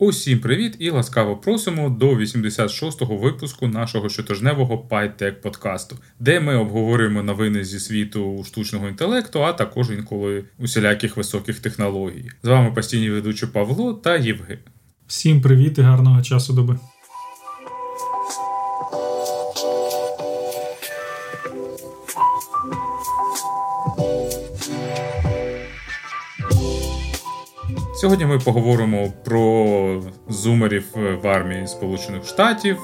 Усім привіт і ласкаво просимо до 86-го випуску нашого щотижневого PyTech подкасту, де ми обговорюємо новини зі світу штучного інтелекту, а також інколи усіляких високих технологій. З вами постійні ведучі Павло та Євген. Всім привіт і гарного часу доби. Сьогодні ми поговоримо про зумерів в армії Сполучених Штатів,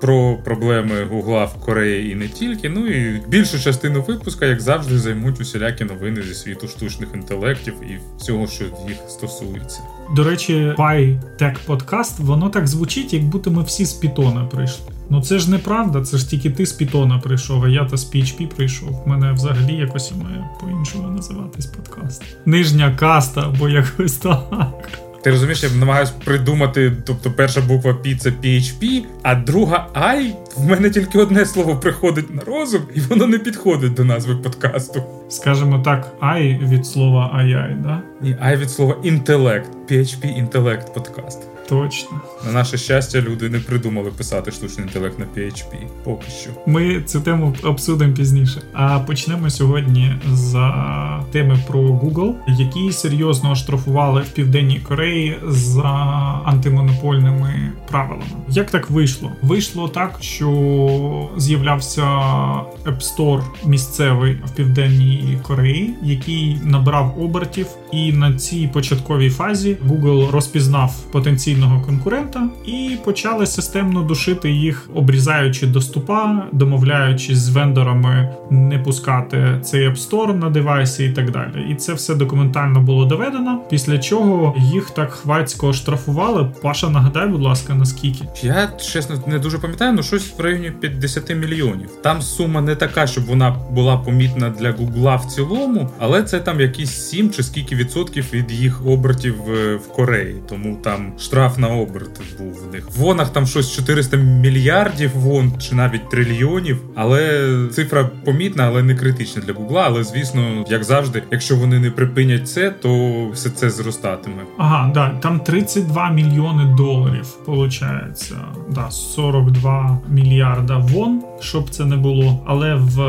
про проблеми Гугла в Кореї і не тільки. Ну і більшу частину випуска, як завжди, займуть усілякі новини зі світу штучних інтелектів і всього, що їх стосується. До речі, PyTech подкаст воно так звучить, як будто ми всі з Пітона прийшли. Ну це ж неправда, це ж тільки ти з Пітона прийшов, а я та з PHP прийшов. У мене взагалі якось має по-іншому називатись подкаст. Нижня каста або якось так. Ти розумієш, я намагаюся придумати, тобто перша буква P це PHP, а друга I, в мене тільки одне слово приходить на розум, і воно не підходить до назви подкасту. Скажемо так, I від слова AI, да? Ні, I від слова інтелект. PHP інтелект подкаст. Точно. На наше щастя, люди не придумали писати штучний інтелект на PHP. Поки що. Ми цю тему обсудимо пізніше. А почнемо сьогодні з теми про Google, які серйозно оштрафували в Південній Кореї за антимонопольними правилами. Як так вийшло? Вийшло так, що з'являвся App Store місцевий в Південній Кореї, який набрав обертів, і на цій початковій фазі Google розпізнав потенційного конкурента і почали системно душити їх, обрізаючи доступа, домовляючись з вендорами не пускати цей App Store на девайсі і так далі. І це все документально було доведено. Після чого їх так хвацько штрафували. Паша, нагадай, будь ласка, наскільки я чесно не дуже пам'ятаю, ну щось в районі 50 мільйонів. Там сума не така, щоб вона була помітна для Гугла в цілому, але це там якісь 7 чи скільки відсотків від їх обертів в Кореї. Тому там штраф на оберт був в них. В вонах там щось 400 мільярдів вон чи навіть трильйонів. Але цифра помітна, але не критична для Гугла. Але звісно, як завжди, якщо вони не припинять це, то все це зростатиме. Ага, да, там 32 мільйони доларів. Получається, да, 42 мільярда вон, щоб це не було. Але в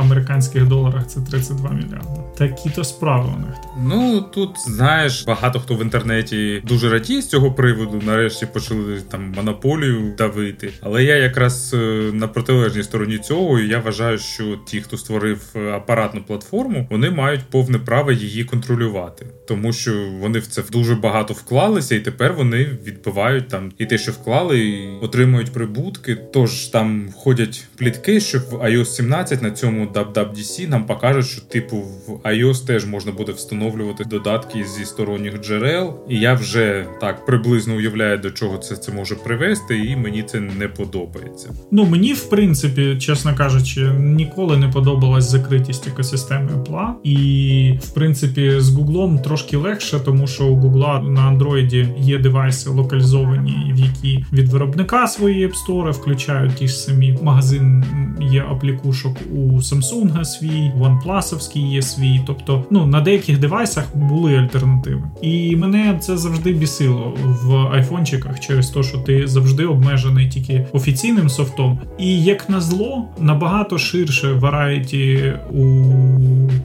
американських доларах це 32 мільярда. Такі то справи у них. Ну тут знаєш, багато хто в інтернеті дуже радіє з цього приводу. Нарешті почали там монополію давити. Але я якраз е, на протилежній стороні цього, я вважаю, що ті, хто створив е, апаратну платформу, вони мають повне право її контролювати, тому що вони в це дуже багато вклалися, і тепер вони відбивають там і те, що вклали, і отримують прибутки. Тож там ходять плітки, що в iOS 17 на цьому WWDC нам покажуть, що типу в iOS теж можна буде встановлювати додатки зі сторонніх джерел, і я вже так приблизно уявляю, до чого це це може привести, і мені це не подобається. Ну мені в принципі, чесно кажучи, ніколи не подобалась закритість екосистеми Apple. і в принципі з Гуглом трошки легше, тому що у Гугла на Андроїді є девайси локалізовані, в які від виробника свої App Store включають ті ж самі магазин. Є аплікушок у Samsung свій, OnePlus є свій. Тобто, ну на деяких девайсах були альтернативи, і мене це завжди бісило в айфончиках через те, що ти завжди обмежений тільки офіційним софтом. І як на зло, набагато ширше варайті у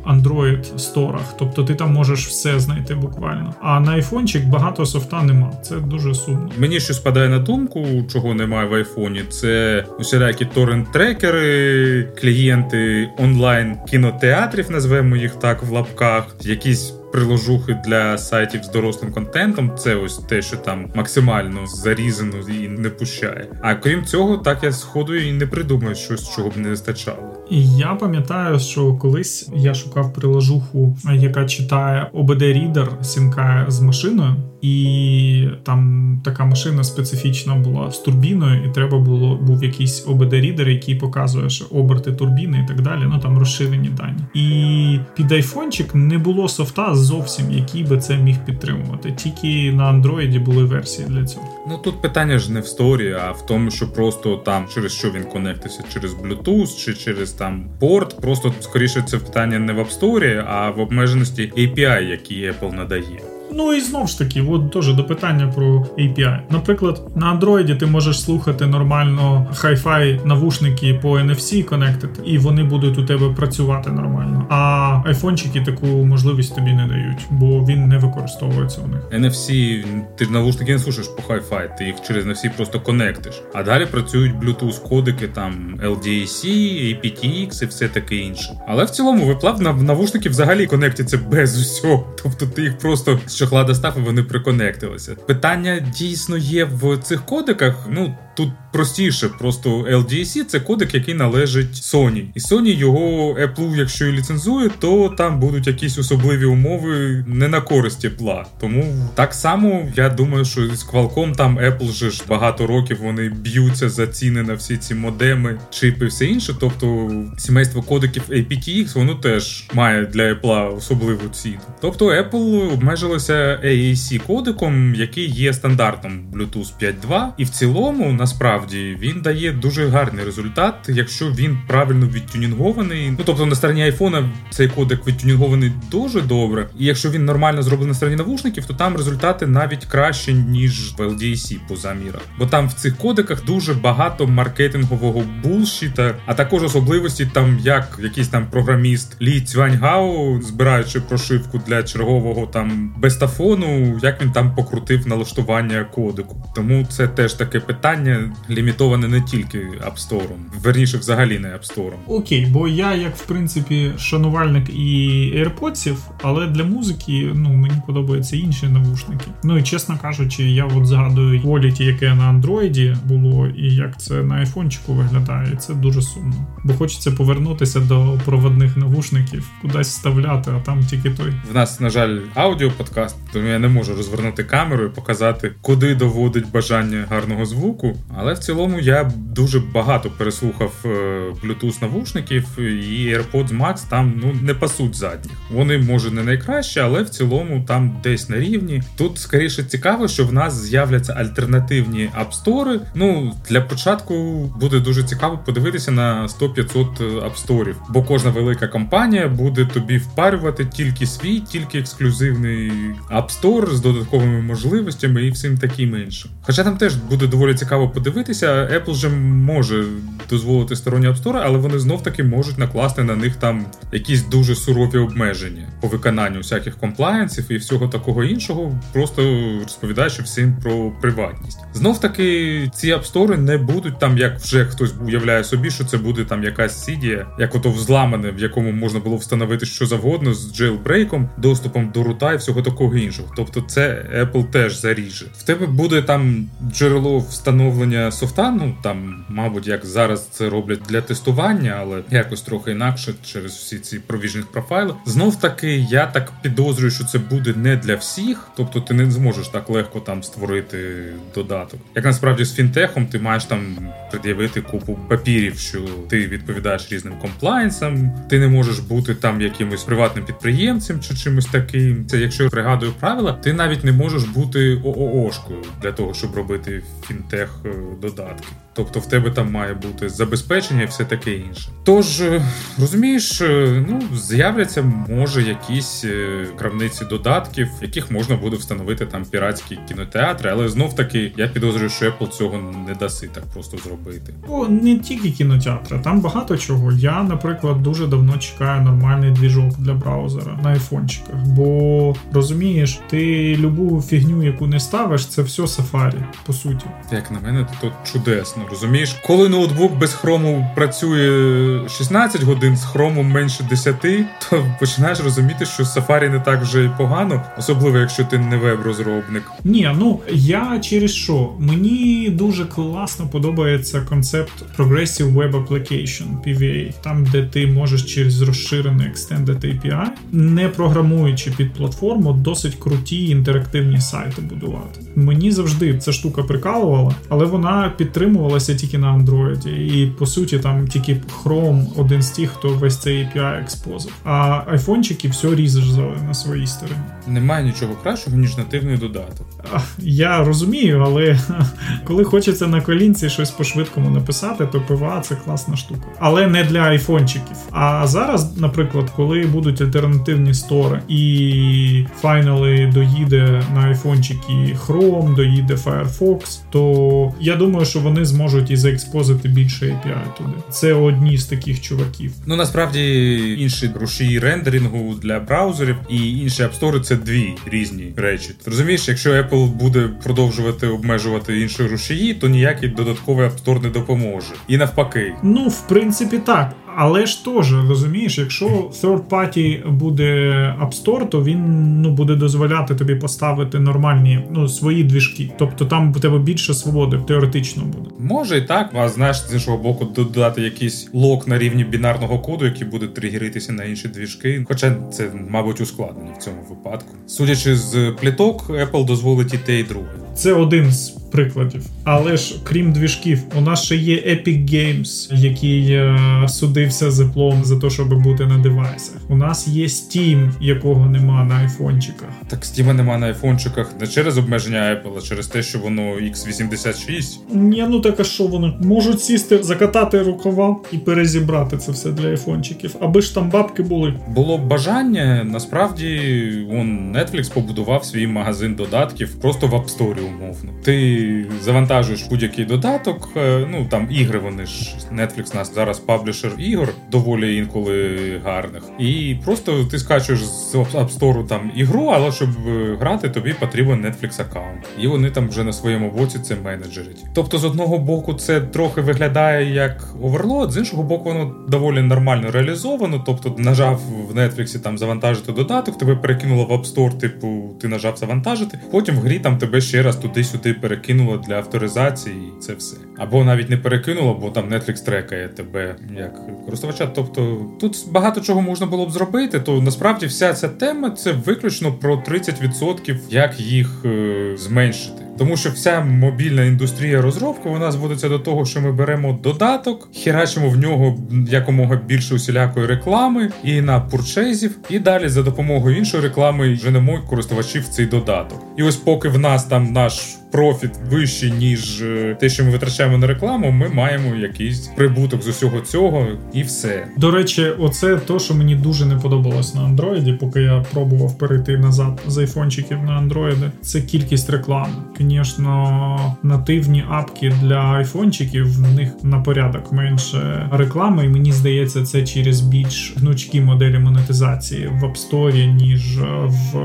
Android сторах. Тобто ти там можеш все знайти буквально. А на айфончик багато софта нема. Це дуже сумно. Мені що спадає на думку, чого немає в айфоні. Це усілякі торрент-трекери, клієнти онлайн кінотеатрів, назвемо їх так в лапках, якісь приложухи для сайтів з дорослим контентом. Це ось те, що там максимально зарізано і не пущає. А крім цього, так я сходу і не придумаю щось, чого б не вистачало. І я пам'ятаю, що колись я шукав приложуху, яка читає обд рідер сінкає з машиною, і там така машина специфічна була з турбіною, і треба було був якийсь обд рідер який показує, що оберти турбіни і так далі. Ну там розширені дані. І під айфончик не було софта зовсім, який би це міг підтримувати. Тільки на андроїді були версії для цього. Ну тут питання ж не в сторі, а в тому, що просто там через що він конектився, через Bluetooth чи через там порт. Просто скоріше це питання не в App Store, а в обмеженості API, які Apple надає. Ну і знов ж таки, от теж до питання про API. Наприклад, на Android ти можеш слухати нормально Hi-Fi навушники по NFC конектити, і вони будуть у тебе працювати нормально. А айфончики таку можливість тобі не дають, бо він не використовується у них. NFC, ти навушники не слушаєш по Hi-Fi, ти їх через NFC просто конектиш. А далі працюють Bluetooth кодики, там LDAC, aptX і все таке інше. Але в цілому виплав на навушники взагалі конектяться без усього. Тобто ти їх просто з клада став, і вони приконектилися. Питання дійсно є в цих кодиках. Ну тут простіше, просто LDAC це кодек, який належить Sony. І Sony його Apple, якщо і ліцензує, то там будуть якісь особливі умови не на користь Apple. Тому так само я думаю, що з Qualcomm там Apple же ж багато років вони б'ються за ціни на всі ці модеми, чипи, все інше. Тобто сімейство кодеків aptX, воно теж має для Apple особливу ціну. Тобто Apple обмежилося AAC кодеком, який є стандартом Bluetooth 5.2, і в цілому насправді він дає дуже гарний результат, якщо він правильно відтюнінгований. Ну тобто на стороні айфона цей кодек відтюнінгований дуже добре. І якщо він нормально зроблений на стороні навушників, то там результати навіть краще ніж в LDAC по замірах. Бо там в цих кодеках дуже багато маркетингового булшіта, а також особливості там, як якийсь там програміст Лі Цюаньгао, збираючи прошивку для чергового там бестафону, як він там покрутив налаштування кодику. Тому це теж таке питання лімітоване не тільки App Store, верніше, взагалі не App Store. Окей, бо я, як в принципі, шанувальник і AirPods, але для музики ну мені подобаються інші навушники. Ну і чесно кажучи, я от згадую Quality, яке на Android було, і як це на айфончику виглядає. І це дуже сумно. Бо хочеться повернутися до проводних навушників, кудись вставляти, а там тільки той. В нас, на жаль, аудіоподкаст, тому я не можу розвернути камеру і показати, куди доводить бажання гарного звуку. Але в цілому я дуже багато переслухав е, Bluetooth навушників і AirPods Max там ну не пасуть задніх. Вони може не найкращі, але в цілому там десь на рівні. Тут скоріше цікаво, що в нас з'являться альтернативні апстори. Ну для початку буде дуже цікаво подивитися на 100-500 апсторів, бо кожна велика компанія буде тобі впарювати тільки свій, тільки ексклюзивний апстор з додатковими можливостями і всім таким іншим. Хоча там теж буде доволі цікаво подивитися. Apple же може дозволити сторонні апстори, але вони знов таки можуть накласти на них там якісь дуже сурові обмеження по виконанню всяких комплаєнсів і всього такого іншого, просто розповідаючи всім про приватність. Знов таки ці апстори не будуть там, як вже хтось уявляє собі, що це буде там якась сідія, як ото взламане, в якому можна було встановити що завгодно з джейлбрейком, доступом до рута і всього такого іншого. Тобто, це Apple теж заріже. В тебе буде там джерело встановлення софта. Ну там, мабуть, як зараз це роблять для тестування, але якось трохи інакше через всі ці провіжних профайли. Знов таки, я так підозрюю, що це буде не для всіх, тобто ти не зможеш так легко там створити додаток. Як насправді з фінтехом ти маєш там пред'явити купу папірів, що ти відповідаєш різним комплайнсам, ти не можеш бути там якимось приватним підприємцем чи чимось таким. Це якщо я пригадую правила, ти навіть не можеш бути ООшкою для того, щоб робити фінтех е, додатки. Тобто в тебе там має бути забезпечення і все таке інше. Тож е, розумієш, е, ну з'являться може якісь крамниці додатків, яких можна буде встановити там піратські кінотеатри, але знов таки я підозрюю, що Apple цього не даси так просто зробити. О, не тільки кінотеатри, там багато чого. Я, наприклад, дуже давно чекаю нормальний двіжок для браузера на айфончиках. Бо розумієш, ти любу фігню, яку не ставиш, це все Safari, по суті. Як на мене, то чудесно. Розумієш, коли ноутбук без хрому працює 16 годин з хромом менше 10, то починаєш розуміти, що Safari не так вже й погано, особливо якщо ти не веб-розробник. Ні, ну я через що мені дуже класно подобається концепт Progressive Web Application PVA, там де ти можеш через розширений Extended API, не програмуючи під платформу, досить круті інтерактивні сайти будувати. Мені завжди ця штука прикалувала, але вона підтримувалася тільки на Android. І по суті, там тільки Chrome один з тих, хто весь цей API експозив. А айфончики все різали на своїй стороні. Немає нічого кращого, ніж нативний додаток. Я розумію, але коли хочеться на колінці щось по-швидкому написати, то ПВА це класна штука. Але не для айфончиків. А зараз, наприклад, коли будуть альтернативні стори і файнали доїде на айфончики Chrome, доїде Firefox, то я думаю, що вони зможуть і заекспозити більше API туди. Це одні з таких чуваків. Ну насправді інші рушії рендерингу для браузерів і інші апстори це дві різні речі. Розумієш, якщо Apple буде продовжувати обмежувати інші рушії, то ніякий додатковий автор не допоможе. І навпаки. Ну, в принципі, так. Але ж теж розумієш, якщо third party буде App Store, то він ну буде дозволяти тобі поставити нормальні ну свої двіжки. Тобто там у тебе більше свободи теоретично буде. Може і так, а знаєш, з іншого боку, додати якийсь лок на рівні бінарного коду, який буде тригеритися на інші двіжки. Хоча це, мабуть, ускладнення в цьому випадку. Судячи з пліток, Apple дозволить і те, і друге. Це один з прикладів. Але ж крім двіжків, у нас ще є Epic Games, який е, судився з Apple за те, щоб бути на девайсах. У нас є Steam, якого нема на айфончиках. Так Steam нема на айфончиках не через обмеження Apple, а через те, що воно X86. Ні, ну так а що вони можуть сісти, закатати рукава і перезібрати це все для айфончиків, аби ж там бабки були. Було б бажання. Насправді он Netflix побудував свій магазин додатків просто в App Store, умовно. Ти завантажуєш будь-який додаток. Е, ну там ігри, вони ж Netflix нас зараз паблішер ігор, доволі інколи гарних. І просто ти скачуєш з App Store там ігру, але щоб е, грати, тобі потрібен Netflix аккаунт. І вони там вже на своєму боці це менеджерять. Тобто, з одного боку, це трохи виглядає як оверлод, з іншого боку, воно доволі нормально реалізовано. Тобто, нажав в Netflix там завантажити додаток, тебе перекинуло в App Store, типу, ти нажав завантажити. Потім в грі там тебе ще раз туди-сюди перекинуло перекинуло для авторизації, це все. Або навіть не перекинуло, бо там Netflix трекає тебе як користувача. Тобто тут багато чого можна було б зробити. То насправді вся ця тема це виключно про 30%, як їх е, зменшити. Тому що вся мобільна індустрія розробки вона зводиться до того, що ми беремо додаток, херачимо в нього якомога більше усілякої реклами і на пурчезів, і далі за допомогою іншої реклами женемо користувачів цей додаток. І ось поки в нас там наш профіт вищий, ніж е, те, що ми витрачаємо на рекламу, ми маємо якийсь прибуток з усього цього, і все. До речі, оце то, що мені дуже не подобалось на андроїді, поки я пробував перейти назад з айфончиків на андроїди. Це кількість реклами. Звісно, нативні апки для айфончиків в них на порядок менше реклами, і мені здається, це через більш гнучкі моделі монетизації в App Store, ніж в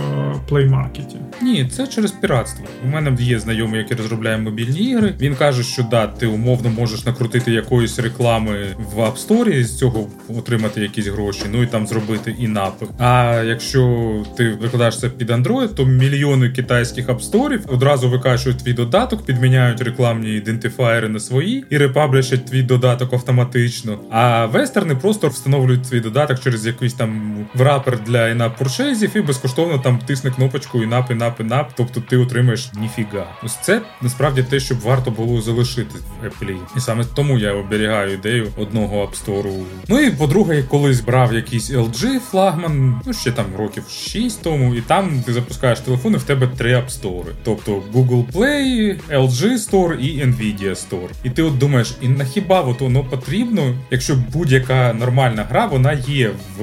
Play Market. Ні, це через піратство. У мене є знайомі знайомий, який розробляє мобільні ігри. Він каже, що да, ти умовно можеш накрутити якоїсь реклами в App Store і з цього отримати якісь гроші, ну і там зробити і напи. А якщо ти викладаєш це під Android, то мільйони китайських App Store одразу викачують твій додаток, підміняють рекламні ідентифаєри на свої і репаблішать твій додаток автоматично. А вестерни просто встановлюють твій додаток через якийсь там врапер для інап пурчезів і безкоштовно там тисне кнопочку інап, інап, інап, тобто ти отримаєш ніфіга. Ось це насправді те, що варто було залишити в Apple. І саме тому я оберігаю ідею одного App Store. Ну і по-друге, колись брав якийсь LG флагман, ну ще там років 6 тому, і там ти запускаєш телефон, і в тебе три App Store. Тобто Google Play, LG Store і Nvidia Store. І ти от думаєш, і на хіба от воно потрібно, якщо будь-яка нормальна гра, вона є в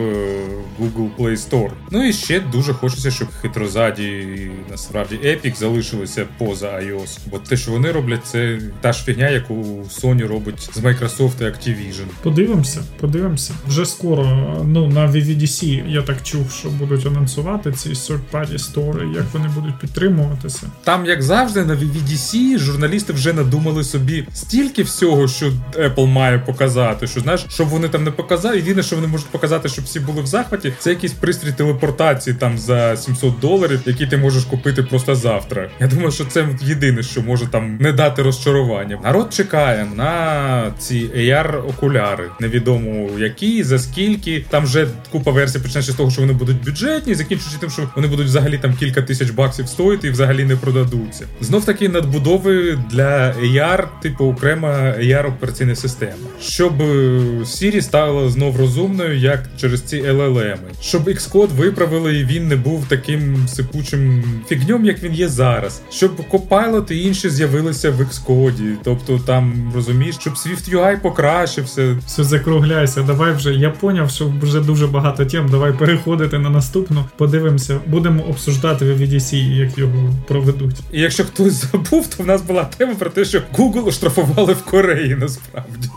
Google Play Store. Ну і ще дуже хочеться, щоб хитрозаді насправді Epic залишилися поза iOS. Бо те, що вони роблять, це та ж фігня, яку Sony робить з Microsoft і Activision. Подивимося, подивимося. Вже скоро. Ну на VVDC я так чув, що будуть анонсувати ці third-party стори, як вони будуть підтримуватися. Там, як завжди, на VVDC журналісти вже надумали собі стільки всього, що Apple має показати. Що знаєш, щоб вони там не показали. Єдине, що вони можуть показати, щоб всі були в захваті, це якийсь пристрій телепортації там за 700 доларів, який ти можеш купити просто завтра. Я думаю, що це єдине, що може там не дати розчарування. Народ чекає на ці AR-окуляри. Невідомо які, за скільки. Там вже купа версій починаючи з того, що вони будуть бюджетні, закінчуючи тим, що вони будуть взагалі там кілька тисяч баксів стоїти і взагалі не продадуться. Знов таки надбудови для AR, типу окрема AR операційна система, щоб е, Siri стала знов розумною, як через ці LLM. щоб Xcode виправили і він не був таким сипучим фігньом, як він є зараз. Щоб Copilot і інші з'явилися в Xcode. Тобто там розумієш, щоб Swift UI покращився. Все закругляйся. Давай вже я поняв, що вже дуже багато тем. Давай переходити на наступну. Подивимося, будемо обсуждати в VDC, як його проведуть. І якщо хтось забув, то в нас була тема про те, що Google оштрафували в Кореї насправді.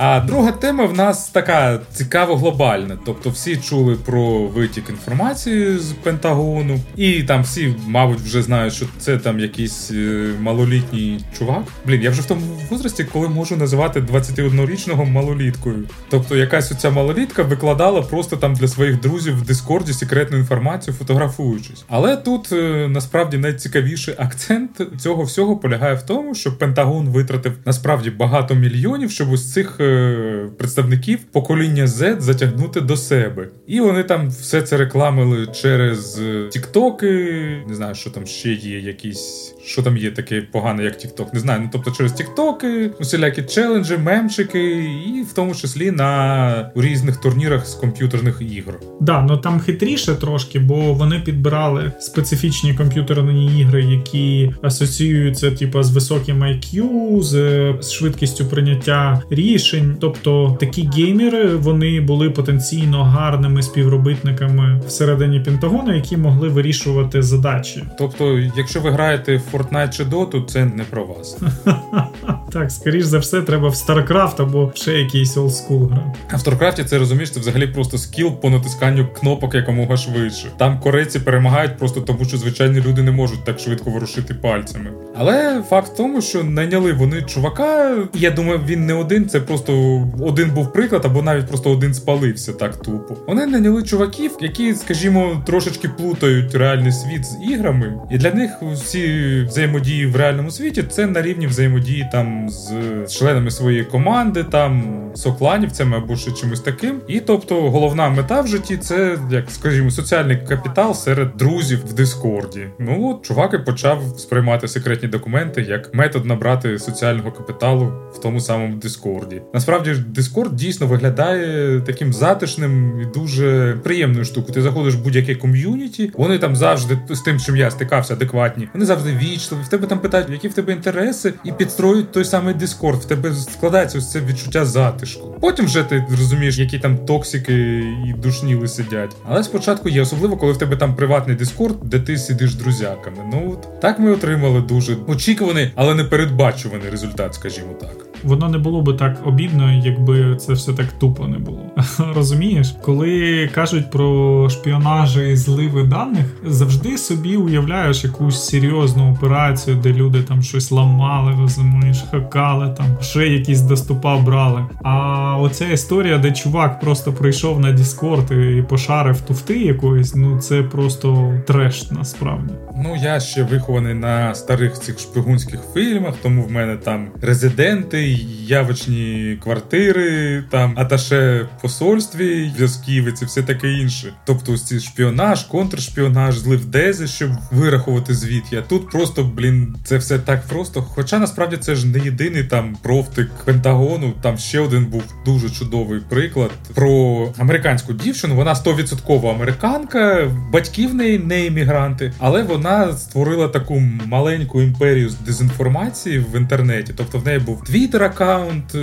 А друга тема в нас така цікаво глобальна. Тобто всі чули про витік інформації з Пентагону, і там всі, мабуть, вже знають, що це там якийсь е, малолітній чувак. Блін, я вже в тому возрасті, коли можу називати 21-річного малоліткою. Тобто, якась оця малолітка викладала просто там для своїх друзів в Дискорді секретну інформацію, фотографуючись. Але тут е, насправді найцікавіший акцент цього всього полягає в тому, що Пентагон витратив насправді багато мільйонів, щоб ось цих. Е, представників покоління Z затягнути до себе. І вони там все це рекламили через Тіктоки. Не знаю, що там ще є, якісь. Що там є таке погане, як Тікток, не знаю. Ну тобто через Тіктоки, усілякі челенджі, мемчики, і в тому числі на різних турнірах з комп'ютерних ігор. Да, ну там хитріше трошки, бо вони підбирали специфічні комп'ютерні ігри, які асоціюються, типу, з високим IQ, з швидкістю прийняття рішень. Тобто такі геймери вони були потенційно гарними співробітниками всередині Пентагону, які могли вирішувати задачі. Тобто, якщо ви граєте в Fortnite чи Dota, це не про вас. Так, скоріш за все, треба в StarCraft або ще якийсь олдскул гра. А в StarCraft, це розумієш, це взагалі просто скіл по натисканню кнопок якомога швидше. Там корейці перемагають просто тому, що звичайні люди не можуть так швидко ворушити пальцями. Але факт в тому, що найняли вони чувака. Я думаю, він не один, це просто один був приклад, або навіть просто один спалився так тупо. Вони найняли чуваків, які, скажімо, трошечки плутають реальний світ з іграми, і для них всі взаємодії в реальному світі це на рівні взаємодії там з членами своєї команди, там сокланівцями або ще чимось таким. І тобто головна мета в житті це, як скажімо, соціальний капітал серед друзів в Дискорді. Ну от чувак і почав сприймати секретні документи як метод набрати соціального капіталу в тому самому Дискорді. Насправді ж Дискорд дійсно виглядає таким затишним і дуже приємною штукою. Ти заходиш в будь-яке ком'юніті, вони там завжди з тим, чим я стикався, адекватні. Вони завжди вічливі. В тебе там питають, які в тебе інтереси, і підстроюють той самий Дискорд. В тебе складається ось це відчуття затишку. Потім вже ти розумієш, які там токсики і душніли сидять. Але спочатку є, особливо, коли в тебе там приватний Дискорд, де ти сидиш з друзяками. Ну от так ми отримали дуже очікуваний, але не передбачуваний результат, скажімо так воно не було би так обідно, якби це все так тупо не було. Розумієш, коли кажуть про шпіонажі і зливи даних, завжди собі уявляєш якусь серйозну операцію, де люди там щось ламали, розумієш, хакали, там ще якісь доступа брали. А оця історія, де чувак просто прийшов на Діскорд і пошарив туфти якоїсь, ну це просто треш насправді. Ну я ще вихований на старих цих шпигунських фільмах, тому в мене там резиденти явочні квартири, там аташе посольстві, зв'язків і все таке інше. Тобто ці шпіонаж, контршпіонаж, злив дези, щоб вирахувати звіт. Я тут просто, блін, це все так просто. Хоча насправді це ж не єдиний там профтик Пентагону. Там ще один був дуже чудовий приклад про американську дівчину. Вона 100% американка, батьки в неї не іммігранти, але вона створила таку маленьку імперію з дезінформації в інтернеті. Тобто в неї був твіттер, Twitter аккаунт,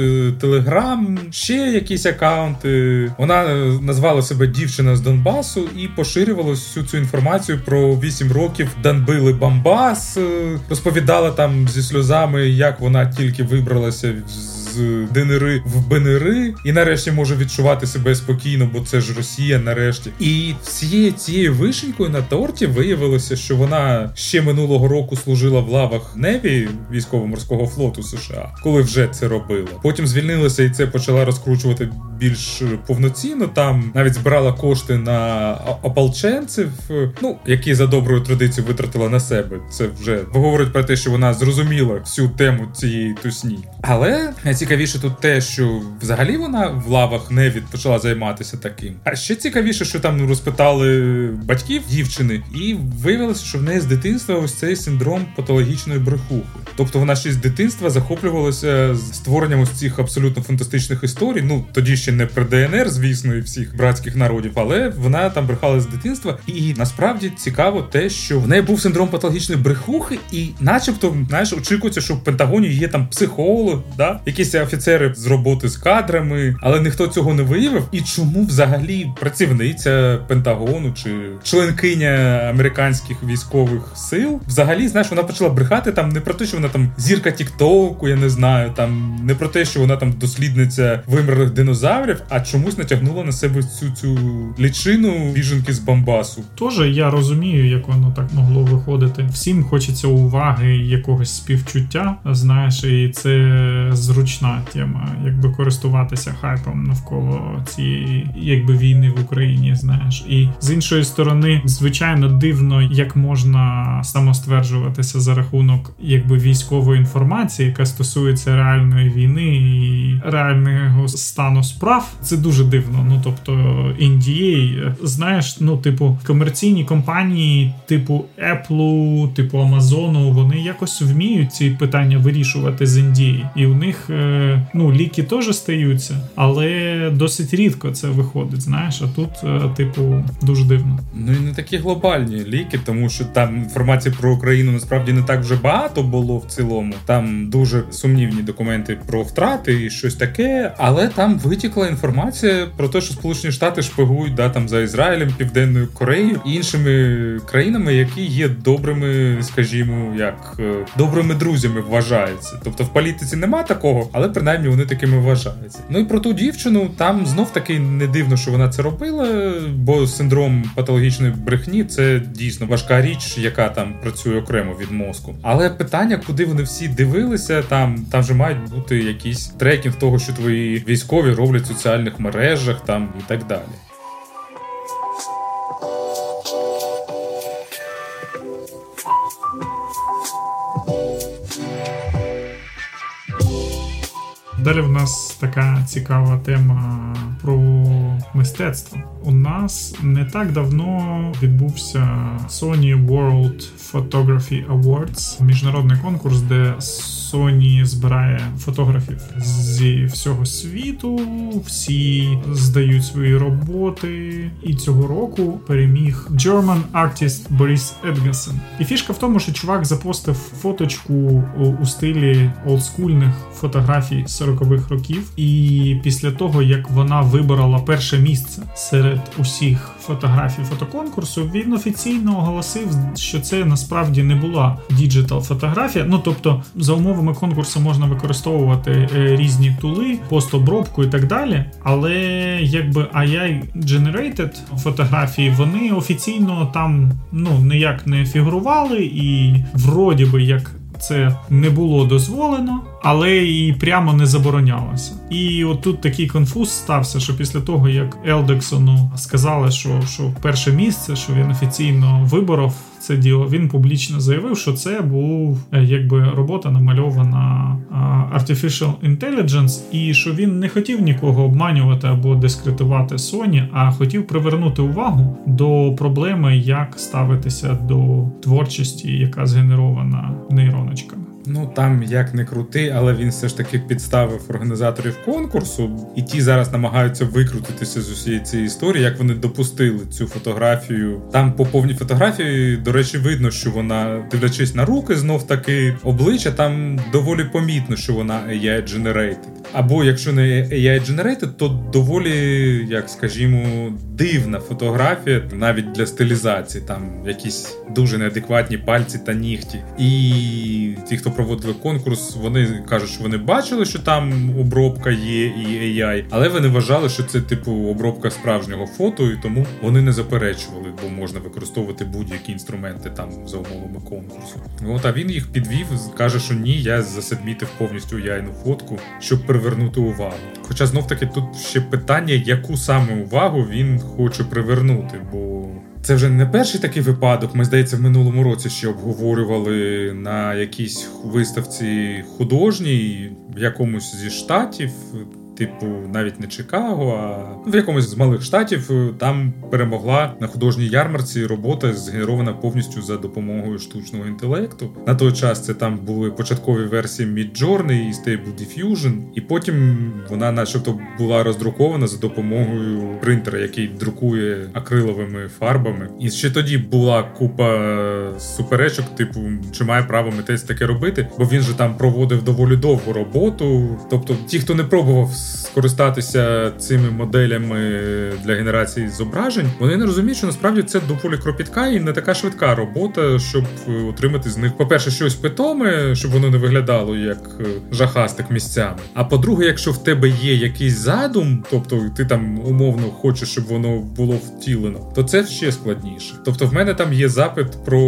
Telegram, ще якісь аккаунти. Вона е, назвала себе дівчина з Донбасу і поширювала всю цю інформацію про 8 років Данбили Бамбас. Е, розповідала там зі сльозами, як вона тільки вибралася з з ДНР в БНР, і нарешті може відчувати себе спокійно, бо це ж Росія нарешті. І всією цією вишенькою на торті виявилося, що вона ще минулого року служила в лавах Неві військово-морського флоту США, коли вже це робила. Потім звільнилася і це почала розкручувати більш повноцінно. Там навіть збирала кошти на ополченців, ну які за доброю традицією витратила на себе. Це вже говорить про те, що вона зрозуміла всю тему цієї тусні. Але ці цікавіше тут те, що взагалі вона в лавах не почала займатися таким. А ще цікавіше, що там розпитали батьків дівчини, і виявилося, що в неї з дитинства ось цей синдром патологічної брехухи. Тобто вона ще з дитинства захоплювалася створенням ось цих абсолютно фантастичних історій. Ну тоді ще не про ДНР, звісно, і всіх братських народів, але вона там брехала з дитинства. І насправді цікаво те, що в неї був синдром патологічної брехухи, і, начебто, знаєш, очікується, що в Пентагоні є там психолог, да, якісь офіцери з роботи з кадрами, але ніхто цього не виявив. І чому взагалі працівниця Пентагону чи членкиня американських військових сил взагалі знаєш, вона почала брехати там не про те, що вона там зірка Тіктоку, я не знаю, там не про те, що вона там дослідниця вимерлих динозаврів, а чомусь натягнула на себе цю цю лічину біженки з Бамбасу. Тоже я розумію, як воно так могло виходити. Всім хочеться уваги, якогось співчуття, знаєш, і це зручна тема, якби користуватися хайпом навколо цієї якби війни в Україні. Знаєш, і з іншої сторони, звичайно, дивно, як можна самостверджуватися за рахунок якби військової інформації, яка стосується реальної війни і реального стану справ. Це дуже дивно. Ну тобто NDA, знаєш, ну типу комерційні компанії, типу Apple, типу Amazon, вони якось вміють ці питання вирішувати з NDA. і у них е, ну ліки теж стаються, але досить рідко це виходить. Знаєш, а тут, е, типу, дуже дивно. Ну і не такі глобальні ліки, тому що там інформації про Україну насправді не так вже багато було в цілому. Там дуже сумнівні документи про втрати і щось таке, але там витікла інформація про те, що Сполучені Штати шпигують да там за Ізраїлем, Південною Кореєю і іншими країнами, які є добрими, скажімо, як е, добрими друзями вважаються. Тобто в політиці нема такого, але принаймні вони такими вважаються. Ну і про ту дівчину там знов таки не дивно, що вона це робила, бо синдром патологічної брехні це дійсно важка річ, яка там працює окремо від мозку. Але питання, куди вони всі дивилися, там там же мають бути якісь трекінг того, що твої військові роблять в соціальних мережах там і так далі. Далі в нас така цікава тема про мистецтво. У нас не так давно відбувся Sony World Photography Awards, міжнародний конкурс, де Sony збирає фотографів зі всього світу. Всі здають свої роботи. І цього року переміг German artist Борис Едгасен. І фішка в тому, що чувак запостив фоточку у стилі олдскульних фотографій 40-х років. І після того, як вона виборола перше місце серед усіх фотографій фотоконкурсу, він офіційно оголосив, що це насправді не була digital фотографія. Ну тобто, за умовами конкурсу можна використовувати е, різні тули, постобробку і так далі. Але як би AI generated фотографії, вони офіційно там ну ніяк не фігурували, і вроді би як це не було дозволено, але і прямо не заборонялося. І от тут такий конфуз стався, що після того, як Елдагсену сказали, що що перше місце, що він офіційно виборов це діло, він публічно заявив, що це був е, якби робота намальована Artificial Intelligence, і що він не хотів нікого обманювати або дискредитувати Sony, а хотів привернути увагу до проблеми, як ставитися до творчості, яка згенерована нейроночками. Ну там як не крути, але він все ж таки підставив організаторів конкурсу, і ті зараз намагаються викрутитися з усієї цієї історії, як вони допустили цю фотографію. Там по повній фотографії, до речі, видно, що вона, дивлячись на руки, знов таки обличчя, там доволі помітно, що вона AI generated. Або якщо не AI generated, то доволі, як скажімо, дивна фотографія, навіть для стилізації, там якісь дуже неадекватні пальці та нігті. І ті, хто проводили конкурс, вони кажуть, що вони бачили, що там обробка є і AI, але вони вважали, що це типу обробка справжнього фото, і тому вони не заперечували, бо можна використовувати будь-які інструменти там за умовами конкурсу. От а він їх підвів, каже, що ні, я засадмітив повністю яйну фотку, щоб привернути увагу. Хоча знов таки тут ще питання, яку саме увагу він хоче привернути, бо це вже не перший такий випадок. Ми здається, в минулому році ще обговорювали на якійсь виставці художній в якомусь зі штатів типу, навіть не Чикаго, а в якомусь з малих штатів е, там перемогла на художній ярмарці робота, згенерована повністю за допомогою штучного інтелекту. На той час це там були початкові версії Midjourney і Stable Diffusion, і потім вона, начебто, була роздрукована за допомогою принтера, який друкує акриловими фарбами. І ще тоді була купа суперечок, типу, чи має право митець таке робити, бо він же там проводив доволі довгу роботу. Тобто, ті, хто не пробував скористатися цими моделями для генерації зображень, вони не розуміють, що насправді це доволі кропітка і не така швидка робота, щоб е, отримати з них, по-перше, щось питоме, щоб воно не виглядало як е, жахастик місцями. А по-друге, якщо в тебе є якийсь задум, тобто ти там умовно хочеш, щоб воно було втілено, то це ще складніше. Тобто, в мене там є запит про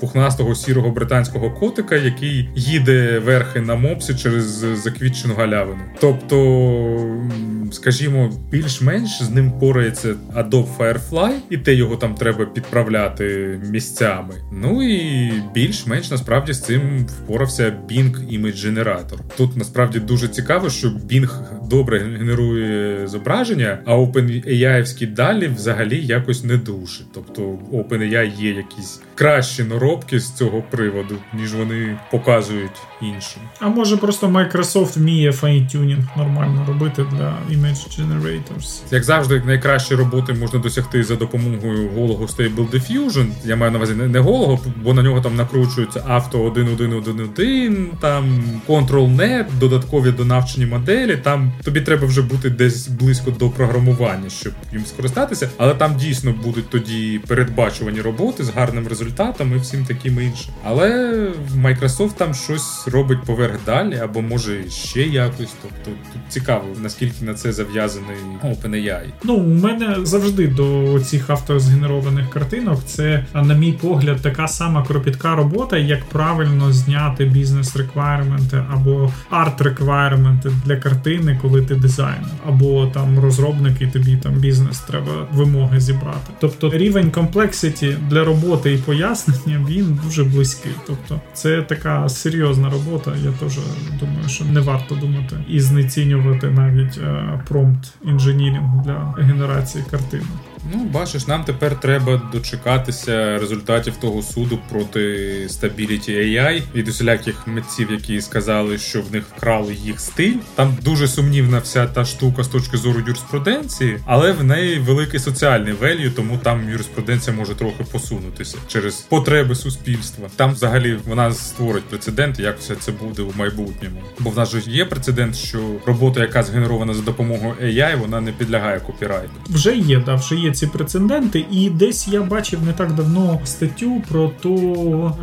пухнастого сірого британського котика, який їде верхи на мопсі через заквітчену галявину. Тобто. Тобто, скажімо, більш-менш з ним порається Adobe Firefly, і те його там треба підправляти місцями. Ну і більш-менш насправді з цим впорався Bing Image Generator. Тут насправді дуже цікаво, що Bing добре генерує зображення, а OpenAI-вські далі взагалі якось не дуже. Тобто OpenAI є якісь кращі наробки з цього приводу, ніж вони показують іншим. А може просто Microsoft вміє файнтюнінг нормально робити для Image Generators. Як завжди, найкращі роботи можна досягти за допомогою голого Stable Diffusion. Я маю на увазі не голого, бо на нього там накручується авто 1.1.1.1, там Control-Net, додаткові донавчені моделі. Там тобі треба вже бути десь близько до програмування, щоб їм скористатися, але там дійсно будуть тоді передбачувані роботи з гарним результатом і всім таким іншим. Але Microsoft там щось робить поверх далі, або може ще якось. Тобто цікаво, наскільки на це зав'язаний OpenAI. Ну, у мене завжди до цих автозгенерованих картинок це, на мій погляд, така сама кропітка робота, як правильно зняти бізнес-реквайрменти або арт-реквайрменти для картини, коли ти дизайнер, або там розробник і тобі там бізнес треба вимоги зібрати. Тобто рівень комплексіті для роботи і пояснення він дуже близький. Тобто, це така серйозна робота. Я теж думаю, що не варто думати і знецінювати навіть промпт інженірінг для генерації картини. Ну, бачиш, нам тепер треба дочекатися результатів того суду проти Stability AI від усіляких митців, які сказали, що в них вкрали їх стиль. Там дуже сумнівна вся та штука з точки зору юриспруденції, але в неї великий соціальний велью, тому там юриспруденція може трохи посунутися через потреби суспільства. Там взагалі вона створить прецедент, як все це буде у майбутньому. Бо в нас же є прецедент, що робота, яка згенерована за допомогою AI, вона не підлягає копірайту. Вже є, да, вже є ці прецеденти, і десь я бачив не так давно статтю про те,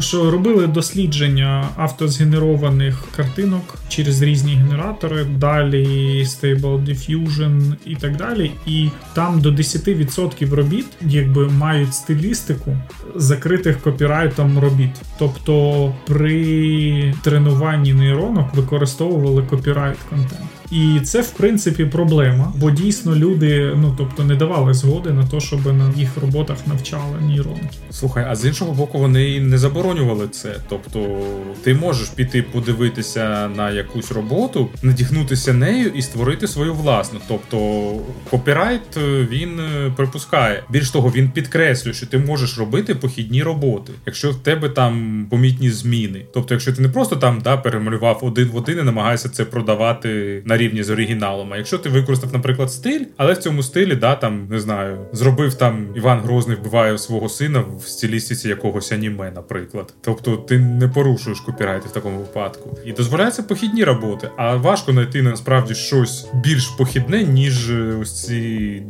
що робили дослідження автозгенерованих картинок через різні генератори, далі Stable Diffusion і так далі. І там до 10% робіт, якби мають стилістику закритих копірайтом робіт. Тобто при тренуванні нейронок використовували копірайт контент. І це в принципі проблема, бо дійсно люди, ну тобто, не давали згоди на те, щоб на їх роботах навчали нейронки. Слухай, а з іншого боку, вони не заборонювали це. Тобто, ти можеш піти подивитися на якусь роботу, надіхнутися нею і створити свою власну. Тобто, копірайт е, він е, припускає. Більш того, він підкреслює, що ти можеш робити похідні роботи, якщо в тебе там помітні зміни. Тобто, якщо ти не просто там да перемалював один в один і намагаєшся це продавати на рівні з оригіналом. А якщо ти використав, наприклад, стиль, але в цьому стилі, да, там не знаю, зробив там Іван Грозний вбиває свого сина в стилістиці якогось аніме, наприклад. Тобто ти не порушуєш копірайти в такому випадку. І дозволяється похідні роботи, а важко знайти насправді щось більш похідне, ніж е, ось ці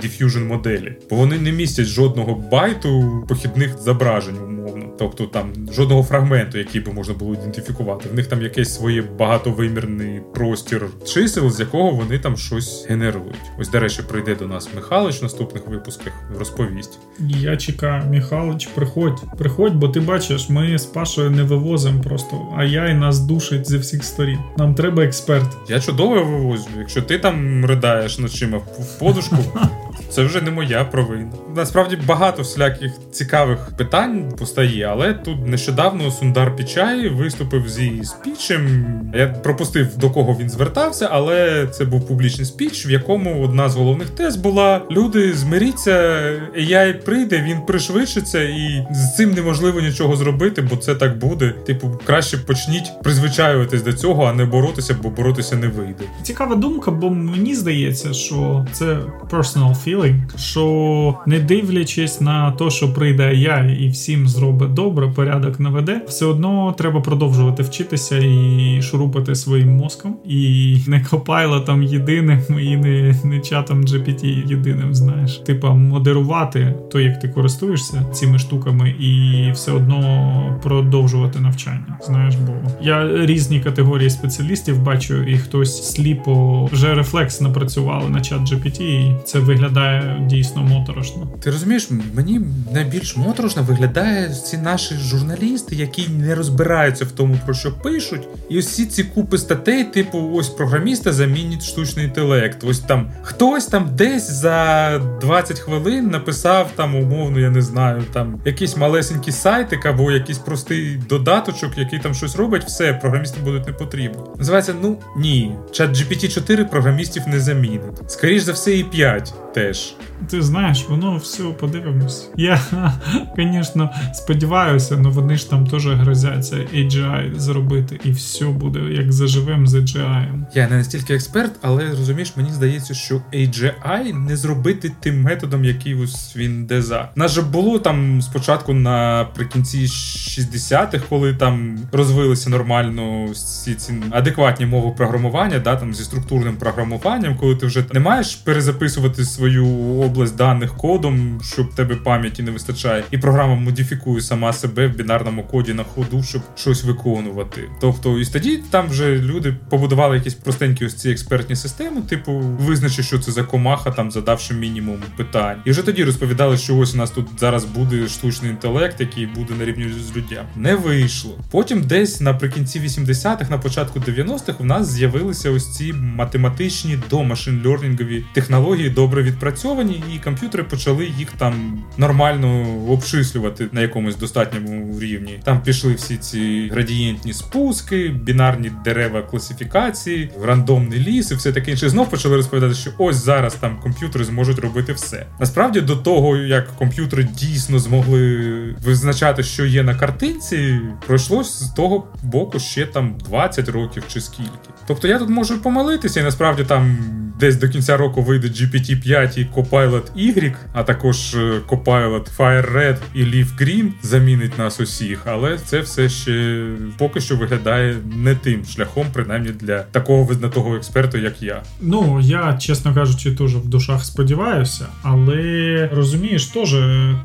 diffusion моделі, бо вони не містять жодного байту похідних зображень, умовно. Тобто там жодного фрагменту, який би можна було ідентифікувати. В них там якийсь своє багатовимірний простір чисел, якого вони там щось генерують. Ось, до речі, прийде до нас Михалич в наступних випусках, розповість. Я чекаю, Михалич, приходь, приходь, бо ти бачиш, ми з Пашою не вивозимо просто, а я і нас душить зі всіх сторін. Нам треба експерт. Я чудово вивозю. Якщо ти там ридаєш ночима в подушку, це вже не моя провина. Насправді багато всіляких цікавих питань постає, але тут нещодавно Сундар Пічай виступив зі спічем. Я пропустив до кого він звертався, але це був публічний спіч, в якому одна з головних тез була: люди змиріться, AI прийде, він пришвидшиться, і з цим неможливо нічого зробити, бо це так буде. Типу, краще почніть призвичаюватись до цього, а не боротися, бо боротися не вийде. Цікава думка, бо мені здається, що це personal feeling, що не дивлячись на те, що прийде я і всім зробить добре, порядок наведе, все одно треба продовжувати вчитися і шурупати своїм мозком, і не копайлотом єдиним, і не, не чатом GPT єдиним. Знаєш, типа модерувати то, як ти користуєшся цими штуками, і все одно продовжувати навчання. Знаєш, бо я різні категорії спеціалістів бачу, і хтось сліпо вже рефлекс напрацювали на чат GPT, і це виглядає дійсно моторошно. Ти розумієш, мені найбільш моторошно виглядає ці наші журналісти, які не розбираються в тому, про що пишуть, і усі ці купи статей, типу, ось програміста замінить штучний інтелект. Ось там хтось там десь за 20 хвилин написав там умовно, я не знаю, там якийсь малесенький сайтик або якийсь простий додаточок, який там щось робить, все, програмісти будуть не потрібні. Називається, ну ні, чат GPT 4 програмістів не замінить. Скоріш за все, і 5 теж. Ти знаєш, воно все подивимось. Я, звісно, сподіваюся, але вони ж там теж грозяться AGI зробити, і все буде як заживем з AGI. Я не настільки експерт, але розумієш, мені здається, що AGI не зробити тим методом, який ось він деза. Нас же було там спочатку наприкінці 60-х, коли там розвилися нормально всі ці адекватні мови програмування, да, там зі структурним програмуванням, коли ти вже не маєш перезаписувати свою область даних кодом, щоб тебе пам'яті не вистачає, і програма модифікує сама себе в бінарному коді на ходу, щоб щось виконувати. Тобто, і тоді там вже люди побудували якісь простенькі ось ці експертні системи, типу, визначи, що це за комаха, там задавши мінімум питань. І вже тоді розповідали, що ось у нас тут зараз буде штучний інтелект, який буде на рівні з людям. Не вийшло. Потім десь наприкінці 80-х, на початку 90-х, у нас з'явилися ось ці математичні до машин-лернінгові технології, добре відпрацьовані, і комп'ютери почали їх там нормально обчислювати на якомусь достатньому рівні. Там пішли всі ці градієнтні спуски, бінарні дерева класифікації, рандомний ліс і все таке інше. Знов почали розповідати, що ось зараз там комп'ютери зможуть робити все. Насправді, до того як комп'ютери дійсно змогли визначати, що є на картинці, пройшло з того боку ще там 20 років чи скільки. Тобто я тут можу помилитися, і насправді там десь до кінця року вийде GPT-5 і Copilot Y, а також е, Copilot Fire Red і Leaf Green замінить нас усіх, але це все ще поки що виглядає не тим шляхом, принаймні для такого визнатого експерта, як я. Ну я чесно кажучи, теж в душах сподіваюся, але розумієш, теж,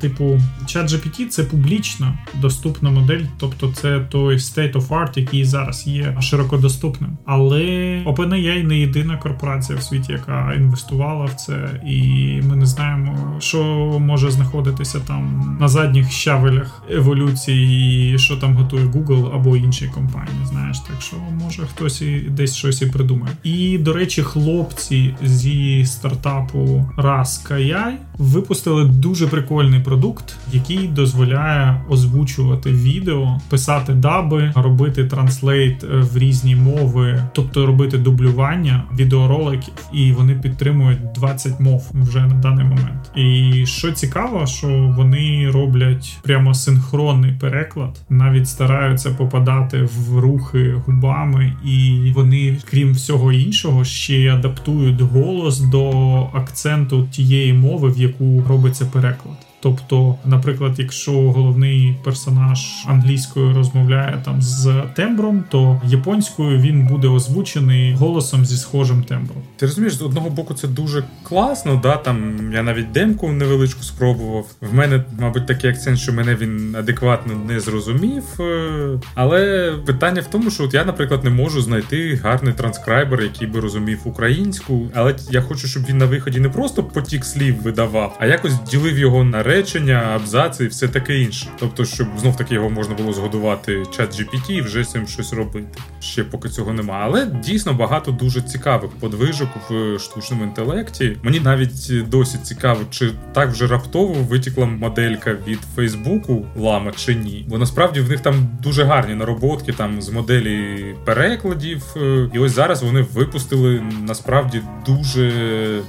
типу, чат GPT це публічно доступна модель, тобто це той state of art, який зараз є широко доступним. Але OpenAI не єдина корпорація в світі, яка інвестувала в це, і ми не знаємо, що може знаходитися там на задніх щаблях еволюції, і що там готує Google або інші компанії. Знаєш, так що може хтось і десь щось і придумає. І до речі, хлопці зі стартапу Rask.ai випустили дуже прикольний продукт, який дозволяє озвучувати відео, писати даби, робити translate в різні мови, тобто робити дублювання відеороликів, і вони підтримують 20 мов вже на даний момент. І що цікаво, що вони роблять прямо синхронний переклад, навіть стараються попадати в рухи губами, і вони, крім всього іншого, ще й адаптують голос до акценту тієї мови, в яку робиться переклад. Тобто, наприклад, якщо головний персонаж англійською розмовляє там з тембром, то японською він буде озвучений голосом зі схожим тембром. Ти розумієш, з одного боку це дуже класно. Да, там я навіть демку невеличку спробував. В мене, мабуть, такий акцент, що мене він адекватно не зрозумів. Е, але питання в тому, що от я, наприклад, не можу знайти гарний транскрайбер, який би розумів українську. Але я хочу, щоб він на виході не просто потік слів видавав, а якось ділив його на речення, абзаци і все таке інше. Тобто, щоб знов таки його можна було згодувати чат GPT і вже з цим щось робити. Ще поки цього нема. Але дійсно багато дуже цікавих подвижок в штучному інтелекті. Мені навіть досі цікаво, чи так вже раптово витікла моделька від Фейсбуку лама чи ні. Бо насправді в них там дуже гарні нароботки там з моделі перекладів. Е, і ось зараз вони випустили насправді дуже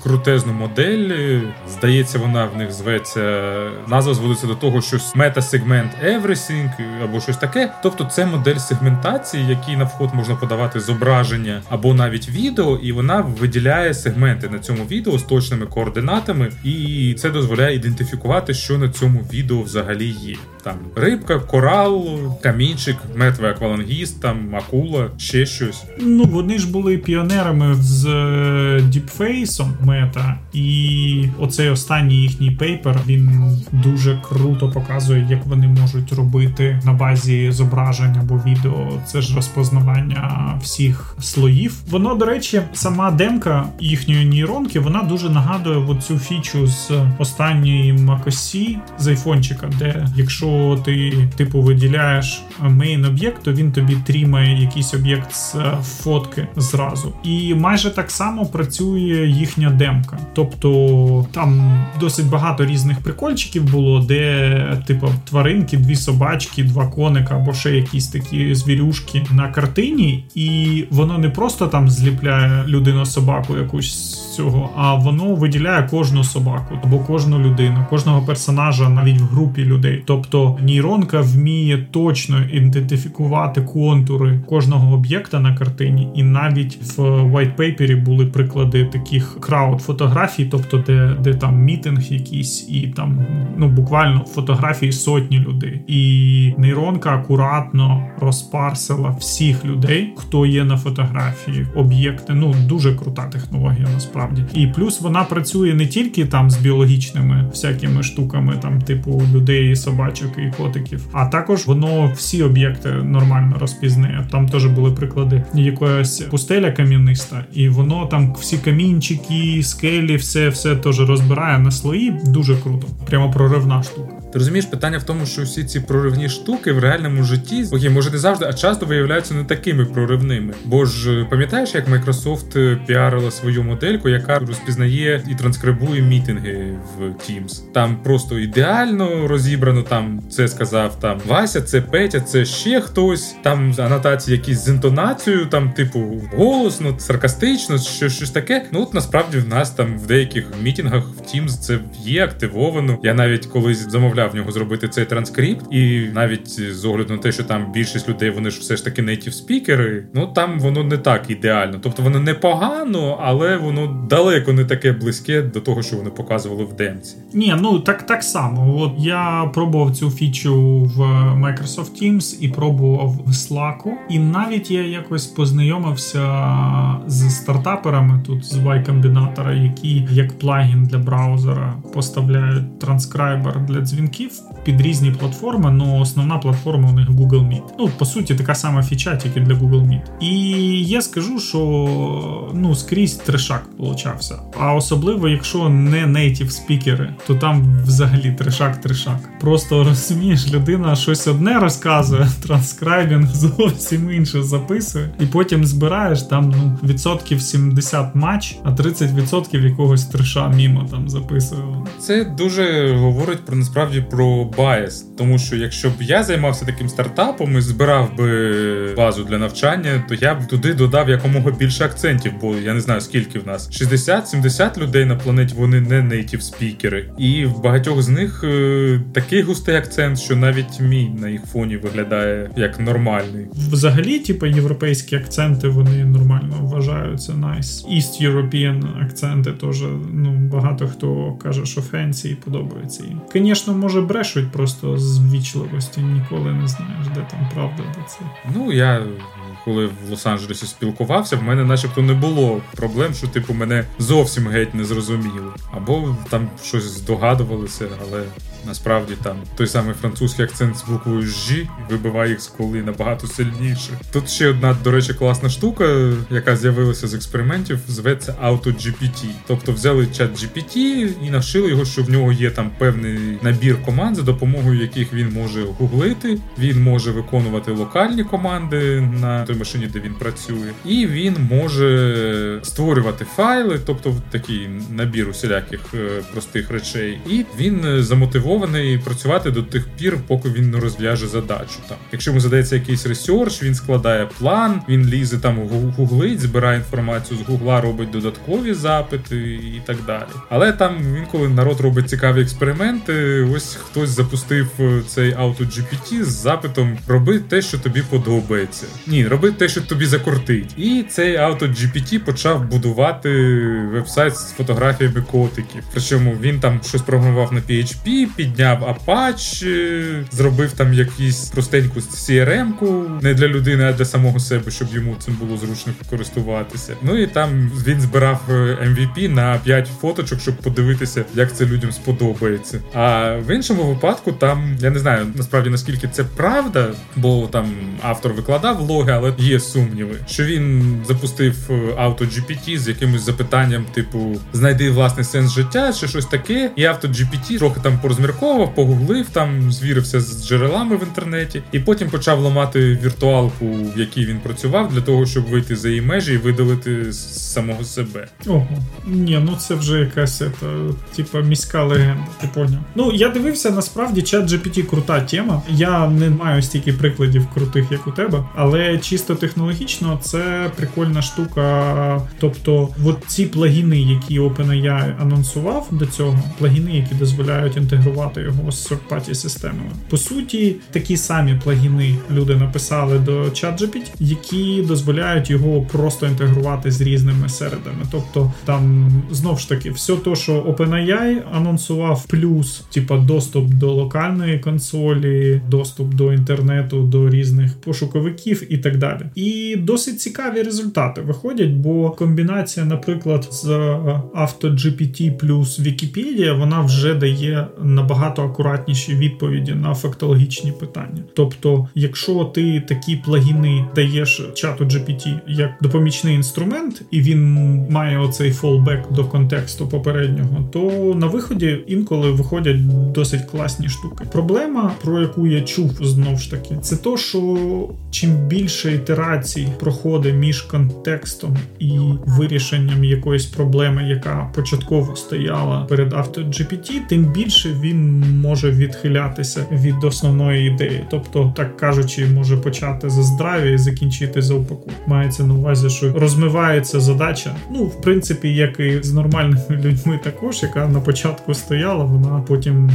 крутезну модель. Здається, вона в них зветься. Назва зводиться до того, що мета-сегмент Everything або щось таке. Тобто, це модель сегментації, який на вход можна подавати зображення або навіть відео, і вона виділяє сегменти на цьому відео з точними координатами, і це дозволяє ідентифікувати, що на цьому відео взагалі є. Там рибка, корал, камінчик, мертвий аквалангіст, там акула, ще щось. Ну вони ж були піонерами з е, DeepFace ом Meta, і оцей останній їхній paper він дуже круто показує, як вони можуть робити на базі зображень або відео. Це ж розпознавання всіх слоїв. Воно, до речі, сама демка їхньої нейронки, вона дуже нагадує оцю фічу з останньої MacOS з айфончика, де якщо ти типу виділяєш main об'єкт, то він тобі трімає якийсь об'єкт з фотки зразу. І майже так само працює їхня демка. Тобто там досить багато різних прикольчиків було, де, типу, тваринки, дві собачки, два коника або ще якісь такі звірюшки на картині, і воно не просто там зліпляє людину собаку якусь цього, а воно виділяє кожну собаку або кожну людину, кожного персонажа навіть в групі людей. Тобто нейронка вміє точно ідентифікувати контури кожного об'єкта на картині, і навіть в paper були приклади таких крауд фотографій, тобто де де там мітинг якийсь, і там ну буквально фотографії сотні людей. І нейронка акуратно розпарсила всіх людей, хто є на фотографії, об'єкти. Ну дуже крута технологія, насправді. І плюс вона працює не тільки там з біологічними всякими штуками, там типу людей, собачок і котиків, а також воно всі об'єкти нормально розпізнає. Там теж були приклади якоїсь пустеля кам'яниста, і воно там всі камінчики, скелі, все все теж розбирає на слої. Дуже круто, прямо проривна штука. Ти розумієш, питання в тому, що всі ці проривні штуки в реальному житті, окей, може не завжди, а часто виявляються не такими проривними. Бо ж пам'ятаєш, як Microsoft е, піарила свою модельку, яка розпізнає і транскрибує мітинги в Teams. Там просто ідеально розібрано. Там це сказав там Вася, це Петя, це ще хтось. Там анотації якісь з інтонацією, там, типу, голосно, саркастично, що щось таке. Ну от насправді в нас там в деяких мітингах в Teams це є активовано. Я навіть колись замовляв в нього зробити цей транскрипт, і навіть з огляду на те, що там більшість людей вони ж все ж таки нейтів спікери. Ну там воно не так ідеально. Тобто воно непогано, але воно далеко не таке близьке до того, що вони показували в демці. Ні, ну так так само. От я пробував цю фічу в Microsoft Teams і пробував в Slack. І навіть я якось познайомився з стартаперами тут з Y Combinator, які як плагін для браузера поставляють транскрайбер для дзвінків під різні платформи. Ну основна платформа у них Google Meet. Ну по суті, така сама фіча, тільки для Google Meet. І я скажу, що ну скрізь трешак получався. А особливо, якщо не native спікери, то там взагалі трешак-трешак. Просто розумієш, людина щось одне розказує, транскрайбінг зовсім інше записує, і потім збираєш там ну, відсотків 70 match, а 30% якогось треша мімо там записує. Це дуже говорить про насправді про bias, тому що якщо б я займався таким стартапом і збирав би базу для навчання, то я б туди додав якомога більше акцентів, бо я не знаю скільки в нас 60-70 людей на планеті. Вони не native спікери, і в багатьох з них е, такий густий акцент, що навіть мій на їх фоні виглядає як нормальний. Взагалі, типу, європейські акценти вони нормально вважаються. Nice. East European акценти теж ну багато хто каже, що фенсі і подобається їм. Звісно, може брешуть просто з вічливості, ніколи не знаєш, де там правда, де це. Ну я коли в Лос-Анджелесі спілкувався, в мене начебто не було проблем, що типу мене зовсім геть не зрозуміло. Або там щось здогадувалися, але насправді там той самий французький акцент з буквою «Ж» вибиває їх з коли набагато сильніше. Тут ще одна, до речі, класна штука, яка з'явилася з експериментів, зветься AutoGPT. Тобто взяли чат GPT і навчили його, що в нього є там певний набір команд, за допомогою яких він може гуглити, він може виконувати локальні команди на той машині, де він працює, і він може створювати файли, тобто такий набір усіляких е, простих речей, і він е, замотивований працювати до тих пір, поки він не розв'яже задачу. Там, якщо йому задається якийсь research, він складає план, він лізе там гуглить, збирає інформацію з гугла, робить додаткові запити і так далі. Але там інколи народ робить цікаві експерименти. Ось хтось запустив е, цей AutoGPT з запитом роби те, що тобі подобається. Ні, роби те, що тобі закортить. І цей AutoGPT почав будувати вебсайт з фотографіями котиків. Причому він там щось програмував на PHP, підняв Apache, зробив там якусь простеньку CRM-ку не для людини, а для самого себе, щоб йому цим було зручно користуватися. Ну і там він збирав MVP е, на 5 фоточок, щоб подивитися, як це людям сподобається. А в іншому випадку там я не знаю насправді наскільки це правда, бо там автор викладав логи, але є сумніви, що він запустив е, GPT з якимось запитанням, типу знайди власний сенс життя чи щось таке. І авто GPT трохи там порозмірковував, погуглив там, звірився з джерелами в інтернеті, і потім почав ламати віртуалку, в якій він працював, для того, щоб вийти за її межі і видалити самого себе. Ого, ні, ну це вже якась ета, типа міська легенда. Ти поняв? Ну я дивився насправді чат GPT крута тема. Я не маю стільки прикладів крутих, як у тебе, але чисто технологічно це прикольна штука. Тобто, от ці плагіни, які OpenAI анонсував до цього, плагіни, які дозволяють інтегрувати його з third системами. По суті, такі самі плагіни люди написали до ChatGPT, які дозволяють його просто інтегрувати з різними середами. Тобто там знов ж таки все то, що OpenAI анонсував, плюс типа доступ до локальної консолі, доступ до інтернету, до різних пошуковиків і так далі. І досить цікаві результати виходять, бо комбінація, наприклад, з AutoGPT плюс Wikipedia, вона вже дає набагато акуратніші відповіді на фактологічні питання. Тобто, якщо ти такі плагіни даєш чату GPT як допомічний інструмент, і він має оцей фолбек до контексту попереднього, то на виході інколи виходять досить класні штуки. Проблема, про яку я чув знов ж таки, це то, що чим більше ітерацій проходить між контекстом і вирішенням якоїсь проблеми, яка початково стояла перед AutoGPT, тим більше він може відхилятися від основної ідеї. Тобто, так кажучи, може почати за здраві і закінчити за упаку. Мається на увазі, що розмивається задача. Ну, в принципі, як і з нормальними людьми, також яка на початку стояла, вона потім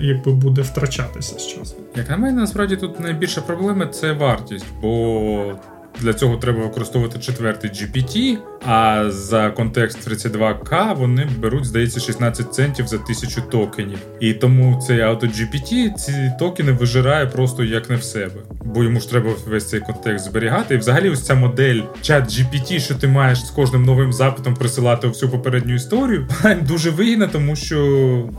якби буде втрачатися з часом. Як на мене, насправді тут найбільша проблема це вартість, бо для цього треба використовувати четвертий GPT, а за контекст 32К вони беруть, здається, 16 центів за тисячу токенів. І тому цей AutoGPT ці токени вижирає просто як не в себе. Бо йому ж треба весь цей контекст зберігати. І взагалі ось ця модель чат GPT, що ти маєш з кожним новим запитом присилати всю попередню історію, дуже вигідна, тому що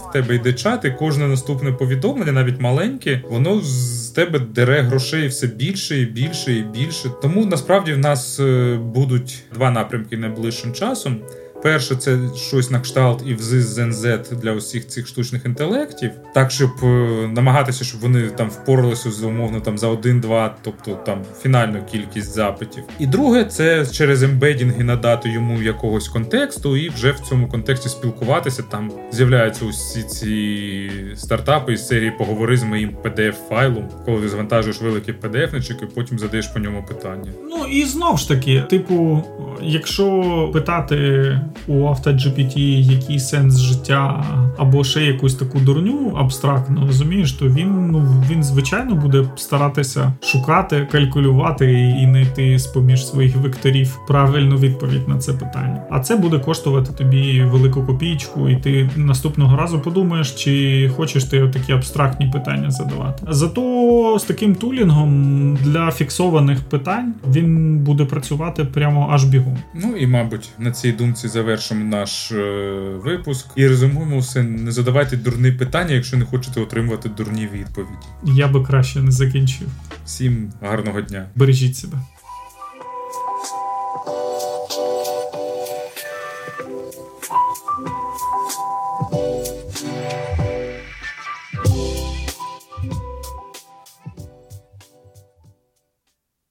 в тебе йде чат, і кожне наступне повідомлення, навіть маленьке, воно з тебе дере грошей все більше і більше і більше. Тому насправді в нас е, будуть два напрямки найближчим часом. Перше, це щось на кшталт і ZenZ для усіх цих штучних інтелектів, так щоб е, намагатися, щоб вони там впоралися з умовно там за один-два, тобто там фінальну кількість запитів. І друге, це через ембедінги надати йому якогось контексту, і вже в цьому контексті спілкуватися. Там з'являються усі ці стартапи із серії поговори з моїм pdf файлом коли ти завантажуєш великий PDF-ничок і потім задаєш по ньому питання. Ну і знов ж таки, типу, якщо питати у AutoGPT який сенс життя, або ще якусь таку дурню абстрактну, розумієш, то він ну він звичайно буде старатися шукати, калькулювати і знайти з поміж своїх векторів правильну відповідь на це питання. А це буде коштувати тобі велику копійку, і ти наступного разу подумаєш, чи хочеш ти такі абстрактні питання задавати. Зато з таким тулінгом для фіксованих питань він буде працювати прямо аж бігом. Ну і мабуть на цій думці завершимо наш е, випуск і резюмуємо все. Не задавайте дурні питання, якщо не хочете отримувати дурні відповіді. Я би краще не закінчив. Всім гарного дня. Бережіть себе.